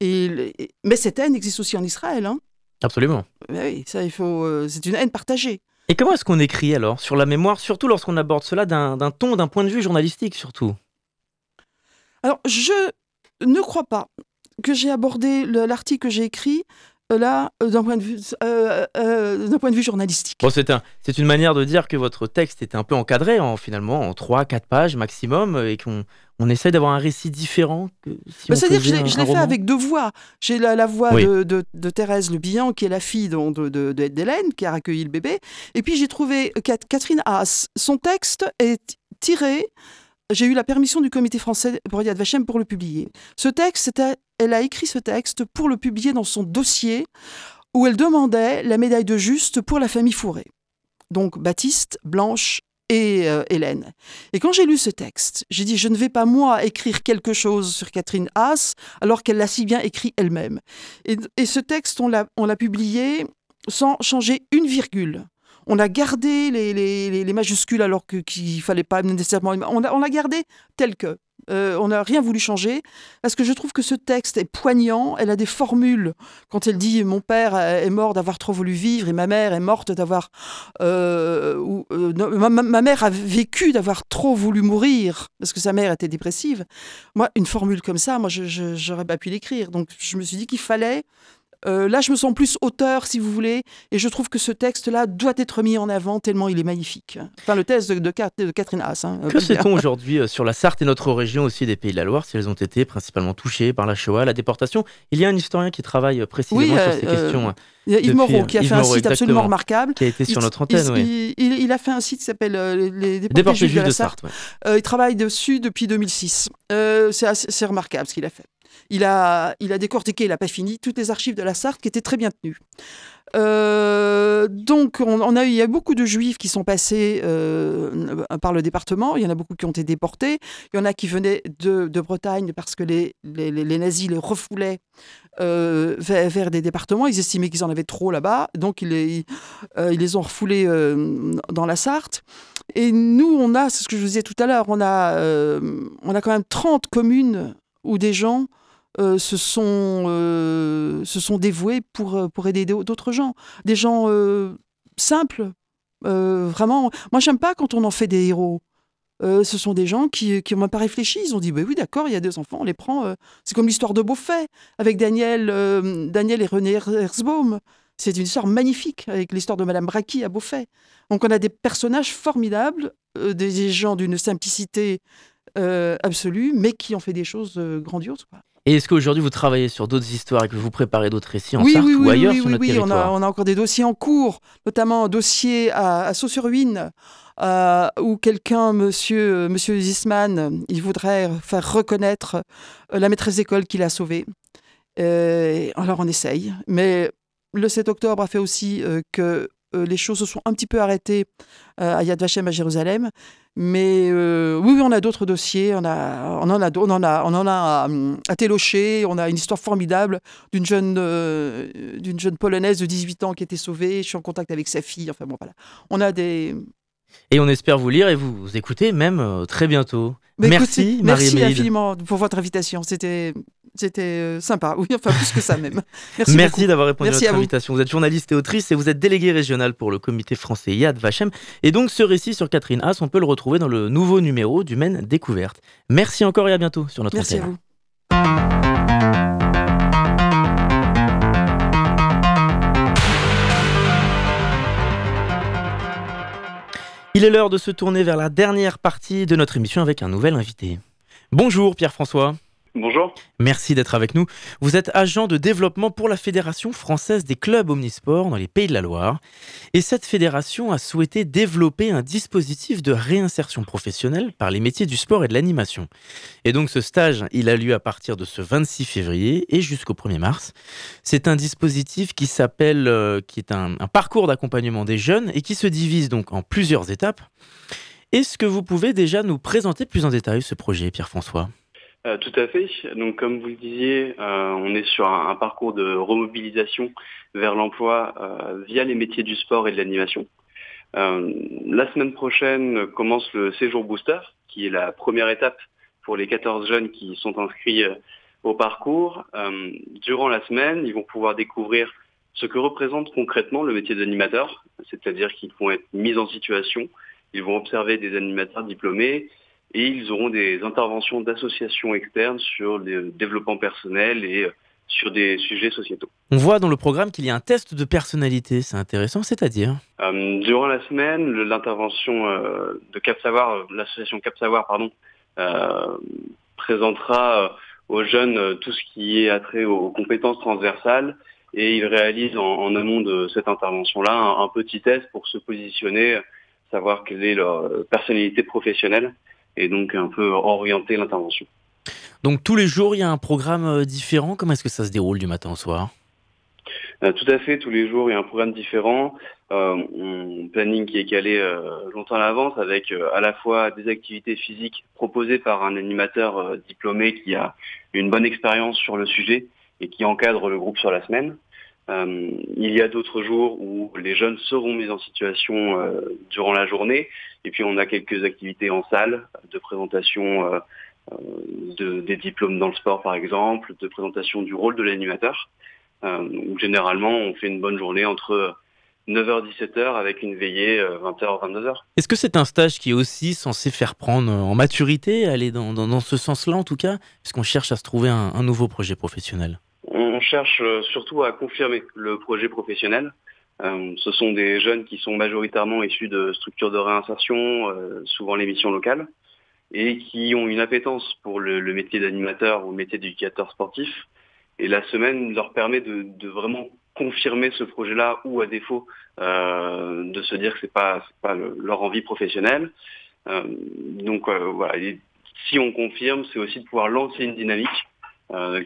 Et, mais cette haine existe aussi en Israël. Hein. Absolument. Mais oui, ça, il faut. euh, c'est une haine partagée. Et comment est-ce qu'on écrit alors sur la mémoire, surtout lorsqu'on aborde cela d'un d'un ton, d'un point de vue journalistique surtout? Alors, je ne crois pas que j'ai abordé le- l'article que j'ai écrit là euh, d'un point de vue euh, euh, d'un point de vue journalistique. Bon, c'est un, c'est une manière de dire que votre texte était un peu encadré en finalement en 3-4 pages maximum euh, et qu'on on essaye d'avoir un récit différent que si Bah, C'est-à-dire que je l'ai- je fait avec deux voix. J'ai la, la voix Oui. de, de- de Thérèse Le Bihan, qui est la fille donc, de- de- de- d'Hélène, qui a accueilli le bébé. Et puis j'ai trouvé Cat- Catherine Haas. Son texte est tiré. J'ai eu la permission du comité français pour Yad Vashem pour le publier. Ce texte, c'était- elle a écrit ce texte pour le publier dans son dossier où elle demandait la médaille de juste pour la famille Fourré. Donc Baptiste, Blanche et euh, Hélène. Et quand j'ai lu ce texte, j'ai dit je ne vais pas moi écrire quelque chose sur Catherine Haas alors qu'elle l'a si bien écrit elle-même. Et, ce texte, on l'a, publié sans changer une virgule. On a gardé les, les- les- les majuscules alors qu'il fallait pas nécessairement. On l'a gardé tel que. Euh, on n'a rien voulu changer parce que je trouve que ce texte est poignant. Elle a des formules quand elle dit mon père est mort d'avoir trop voulu vivre et ma mère est morte d'avoir euh, ou, euh, ma, ma- mère a vécu d'avoir trop voulu mourir parce que sa mère était dépressive. Moi, une formule comme ça, moi, je j'aurais pas pu l'écrire. Donc, je me suis dit qu'il fallait. Euh, là, je me sens plus auteur, si vous voulez, et je trouve que ce texte-là doit être mis en avant tellement il est magnifique. Enfin, le texte de, de de Catherine Haas. hein, Que bien. sait-on aujourd'hui euh, sur la Sarthe et notre région aussi des Pays de la Loire, si elles ont été principalement touchées par la Shoah, la déportation? Il y a un historien qui travaille euh, précisément Oui, sur euh, ces euh, questions, hein, Il y a Yves Moreau euh, qui a Yves fait un site absolument remarquable. qui a été sur Il- notre antenne. il, oui. il- a fait un site qui s'appelle euh, Les, les Déportés, Déportés Juifs de la Sarthe. Sarthe. ouais. Euh, il travaille dessus depuis 2006. Euh, c'est assez- c'est remarquable ce qu'il a fait. Il a, il a décortiqué, il n'a pas fini, toutes les archives de la Sarthe qui étaient très bien tenues. Euh, donc, on, a il y a beaucoup de juifs qui sont passés euh, par le département. Il y en a beaucoup qui ont été déportés. Il y en a qui venaient de, Bretagne parce que les, les, nazis les refoulaient euh, vers, des départements. Ils estimaient qu'ils en avaient trop là-bas. Donc, ils les, ils les ont refoulés dans la Sarthe. Et nous, on a, c'est ce que je vous disais tout à l'heure, on a, on a quand même 30 communes où des gens euh, se, sont, euh, se sont dévoués pour, euh, pour aider d'autres gens. Des gens simples, vraiment. Moi, j'aime pas quand on en fait des héros. Ce sont des gens qui n'ont pas réfléchi. Ils ont dit, bah oui, d'accord, il y a deux enfants, on les prend. C'est comme l'histoire de Beaufait, avec Daniel, Daniel et René Herzbaum. C'est une histoire magnifique, avec l'histoire de Madame Bracky à Beaufait. Donc on a des personnages formidables, des gens d'une simplicité absolue, mais qui ont fait des choses euh, grandioses. quoi. Et est-ce qu'aujourd'hui vous travaillez sur d'autres histoires et que vous préparez d'autres récits en oui, Sarthe oui, ou oui, ailleurs oui, sur oui, notre oui, on a, territoire on a encore des dossiers en cours, notamment un dossier à, à Sault-sur-Huine, euh, où quelqu'un, monsieur, monsieur Zisman, il voudrait faire reconnaître euh, la maîtresse d'école qu'il a sauvée. Euh, alors on essaye, mais le 7 octobre a fait aussi euh, que les choses se sont un petit peu arrêtées à Yad Vashem à Jérusalem. Mais oui, oui, on a d'autres dossiers. On, a, on en a, on en a, on en a à, Télocher. On a une histoire formidable d'une jeune, d'une jeune polonaise de 18 ans qui a été sauvée. Je suis en contact avec sa fille. Enfin bon, voilà. On a des, et on espère vous lire et vous écouter même euh, très bientôt. merci, Merci infiniment pour votre invitation. C'était c'était euh, sympa, oui, enfin plus que ça même. Merci, merci d'avoir répondu à notre invitation. Vous. êtes journaliste et autrice et vous êtes déléguée régionale pour le comité français Yad Vashem. Et donc ce récit sur Catherine Haas, on peut le retrouver dans le nouveau numéro du Maine Découverte. Merci encore et à bientôt sur notre Merci à vous. Il est l'heure de se tourner vers la dernière partie de notre émission avec un nouvel invité. Bonjour Pierre-François. Bonjour. Merci d'être avec nous. Vous êtes agent de développement pour la Fédération française des clubs omnisports dans les Pays de la Loire. Et cette fédération a souhaité développer un dispositif de réinsertion professionnelle par les métiers du sport et de l'animation. Et donc ce stage, il a lieu à partir de ce 26 février et jusqu'au 1er mars. C'est un dispositif qui s'appelle, euh, qui est un, un parcours d'accompagnement des jeunes et qui se divise donc en plusieurs étapes. Est-ce que vous pouvez déjà nous présenter plus en détail ce projet, Pierre-François? Euh, tout à fait. Donc, comme vous le disiez, euh, on est sur un, parcours de remobilisation vers l'emploi euh, via les métiers du sport et de l'animation. la semaine prochaine commence le séjour booster, qui est la première étape pour les 14 jeunes qui sont inscrits au parcours. durant la semaine, ils vont pouvoir découvrir ce que représente concrètement le métier d'animateur, c'est-à-dire qu'ils vont être mis en situation, ils vont observer des animateurs diplômés, et ils auront des interventions d'associations externes sur le développement personnel et euh, sur des sujets sociétaux. On voit dans le programme qu'il y a un test de personnalité, c'est intéressant, c'est-à-dire? Euh, Durant la semaine, l'intervention euh, de Cap Savoir, l'association Cap Savoir, pardon, présentera aux jeunes tout ce qui est attrait aux compétences transversales et ils réalisent en, amont de cette intervention-là un, un, petit test pour se positionner, savoir quelle est leur personnalité professionnelle et donc un peu orienter l'intervention. Donc tous les jours, il y a un programme euh, différent. Comment est-ce que ça se déroule du matin au soir? Euh, Tout à fait, tous les jours, il y a un programme différent. Euh, un planning qui est calé longtemps à l'avance avec à la fois des activités physiques proposées par un animateur diplômé qui a une bonne expérience sur le sujet et qui encadre le groupe sur la semaine. Euh, il y a d'autres jours où les jeunes seront mis en situation euh, durant la journée. Et puis on a quelques activités en salle de présentation euh, des diplômes dans le sport par exemple, de présentation du rôle de l'animateur. généralement on fait une bonne journée entre 9h-17h avec une veillée 20h-22h. Est-ce que c'est un stage qui est aussi censé faire prendre en maturité, aller dans, ce sens-là en tout cas, puisqu'on cherche à se trouver un nouveau projet professionnel? On cherche euh, surtout à confirmer le projet professionnel. Euh, ce sont des jeunes qui sont majoritairement issus de structures de réinsertion, euh, souvent les missions locales, et qui ont une appétence pour le, métier d'animateur ou le métier d'éducateur sportif. Et la semaine leur permet de, vraiment confirmer ce projet-là ou à défaut de se dire que c'est pas pas leur envie professionnelle. donc voilà, si on confirme, c'est aussi de pouvoir lancer une dynamique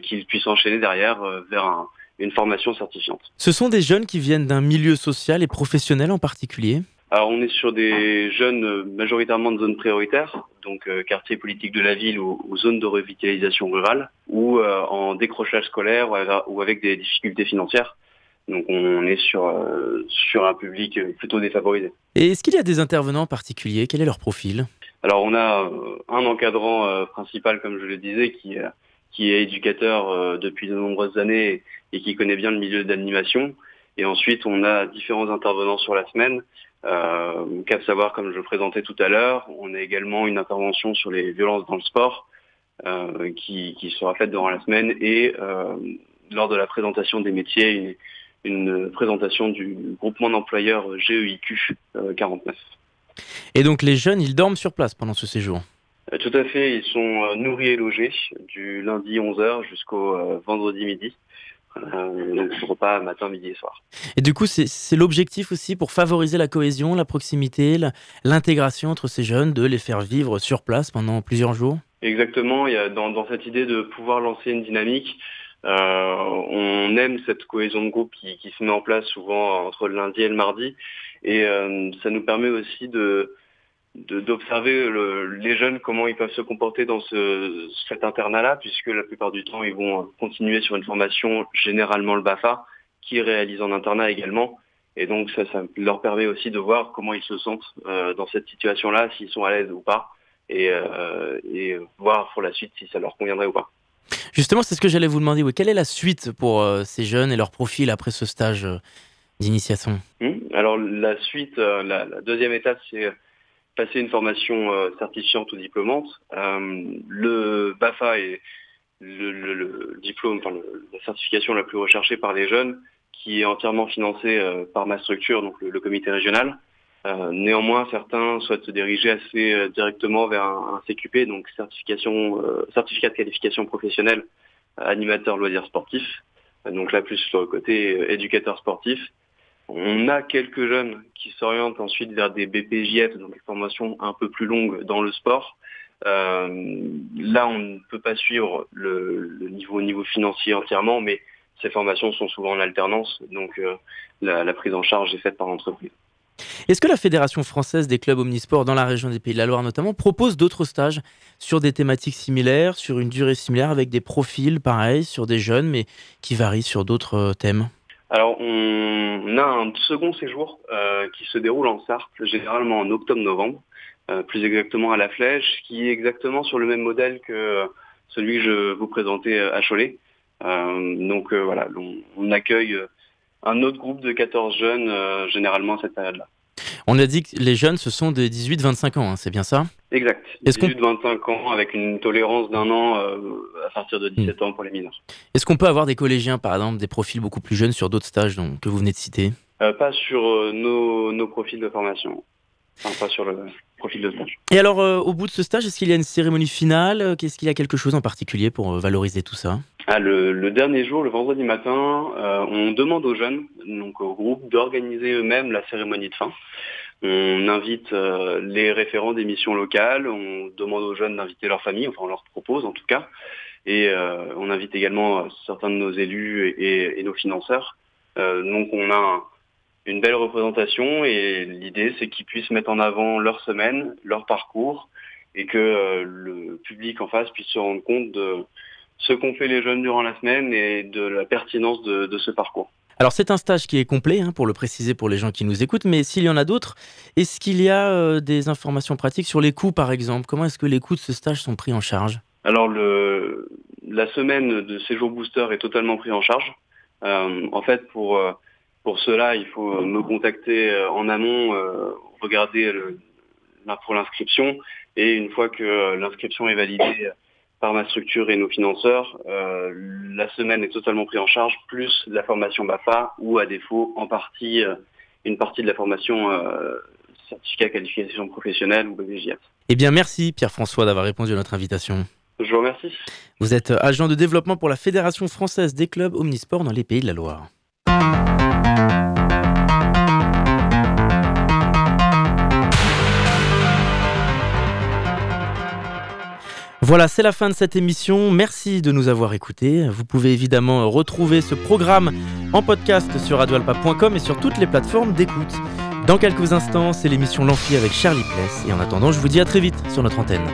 qu'ils puissent enchaîner derrière euh, vers une formation certifiante. Ce sont des jeunes qui viennent d'un milieu social et professionnel en particulier? Alors on est sur des jeunes euh, majoritairement de zones prioritaires, donc quartier politique de la ville ou, zone de revitalisation rurale, ou en décrochage scolaire ou avec des difficultés financières. Donc on est sur, sur un public plutôt défavorisé. Et est-ce qu'il y a des intervenants particuliers? Quel est leur profil? Alors on a un encadrant principal, comme je le disais, qui, qui est éducateur euh, depuis de nombreuses années et qui connaît bien le milieu d'animation. Et ensuite, on a différents intervenants sur la semaine. Euh, Savoir, comme je le présentais tout à l'heure, on a également une intervention sur les violences dans le sport euh, qui, sera faite durant la semaine et euh, lors de la présentation des métiers, une, présentation du groupement d'employeurs GEIQ 49. Et donc les jeunes, ils dorment sur place pendant ce séjour? Tout à fait, ils sont euh, nourris et logés du lundi 11h jusqu'au euh, vendredi midi. donc repas matin, midi et soir. Et du coup, c'est l'objectif aussi pour favoriser la cohésion, la proximité, l'intégration entre ces jeunes, de les faire vivre sur place pendant plusieurs jours? Exactement, il y a dans, cette idée de pouvoir lancer une dynamique, on aime cette cohésion de groupe qui, se met en place souvent entre le lundi et le mardi. Et ça nous permet aussi de d'observer les jeunes comment ils peuvent se comporter dans ce, cet internat-là, puisque la plupart du temps ils vont continuer sur une formation généralement le BAFA, qui réalise en internat également. Et donc ça, ça leur permet aussi de voir comment ils se sentent euh, dans cette situation-là, s'ils sont à l'aise ou pas, et, euh, et, voir pour la suite si ça leur conviendrait ou pas. Justement, c'est ce que j'allais vous demander. Oui. Quelle est la suite pour euh, ces jeunes et leur profil après ce stage d'initiation? Hum, Alors la suite, la, la, deuxième étape, c'est passer une formation certifiante ou diplômante. le BAFA est le, le, le diplôme, enfin, la certification la plus recherchée par les jeunes qui est entièrement financé euh, par ma structure, donc le, comité régional. Euh, néanmoins, certains souhaitent se diriger assez euh, directement vers un, CQP, donc certification, certificat de qualification professionnelle animateur loisirs sportifs. donc là, plus sur le côté éducateur sportif. On a quelques jeunes qui s'orientent ensuite vers des BPJF, donc des formations un peu plus longues dans le sport. là, on ne peut pas suivre le, niveau, financier entièrement, mais ces formations sont souvent en alternance, donc euh, la, prise en charge est faite par l'entreprise. Est-ce que la Fédération française des clubs omnisports dans la région des Pays de la Loire notamment propose d'autres stages sur des thématiques similaires, sur une durée similaire, avec des profils pareils, sur des jeunes, mais qui varient sur d'autres euh, thèmes? Alors on a un second séjour euh, qui se déroule en Sarthe, généralement en octobre-novembre, plus exactement à la Flèche, qui est exactement sur le même modèle que celui que je vous présentais à Cholet. Euh, donc euh, voilà, on, accueille euh, un autre groupe de 14 jeunes généralement à cette période-là. On a dit que les jeunes, ce sont de 18-25 ans, hein, c'est bien ça? Exact. 18-25 ans avec une tolérance d'un an à partir de 17 ans pour les mineurs. Est-ce qu'on peut avoir des collégiens, par exemple, des profils beaucoup plus jeunes sur d'autres stages que vous venez de citer? Pas sur nos, nos, profils de formation. Sur le profil de stage. Et alors, au bout de ce stage, est-ce qu'il y a une cérémonie finale? Qu'est-ce qu'il y a quelque chose en particulier pour valoriser tout ça? Ah, le, dernier jour, le vendredi matin, euh, on demande aux jeunes, donc au groupe, d'organiser eux-mêmes la cérémonie de fin. On invite euh, les référents des missions locales, on demande aux jeunes d'inviter leur famille, enfin on leur propose en tout cas, et euh, on invite également certains de nos élus et, nos financeurs. donc on a une belle représentation et l'idée c'est qu'ils puissent mettre en avant leur semaine, leur parcours, et que le public en face puisse se rendre compte de ce qu'ont fait les jeunes durant la semaine et de la pertinence de, ce parcours. Alors c'est un stage qui est complet, hein, pour le préciser pour les gens qui nous écoutent, mais s'il y en a d'autres, est-ce qu'il y a euh, des informations pratiques sur les coûts par exemple? Comment est-ce que les coûts de ce stage sont pris en charge? Alors le, la semaine de séjour booster est totalement pris en charge. Euh, en fait, pour, euh, pour cela, il faut me contacter en amont, regarder le, pour l'inscription, et une fois que l'inscription est validée par ma structure et nos financeurs, euh, la semaine est totalement prise en charge, plus la formation BAFA ou à défaut en partie euh, une partie de la formation euh, certificat qualification professionnelle ou BVJF. Eh bien merci Pierre-François d'avoir répondu à notre invitation. Je vous remercie. Vous êtes agent de développement pour la Fédération française des clubs omnisports dans les pays de la Loire. Voilà, c'est la fin de cette émission. Merci de nous avoir écoutés. Vous pouvez évidemment retrouver ce programme en podcast sur radioalpa.com et sur toutes les plateformes d'écoute. Dans quelques instants, c'est l'émission L'Amphi avec Charlie Pless. Et en attendant, je vous dis à très vite sur notre antenne.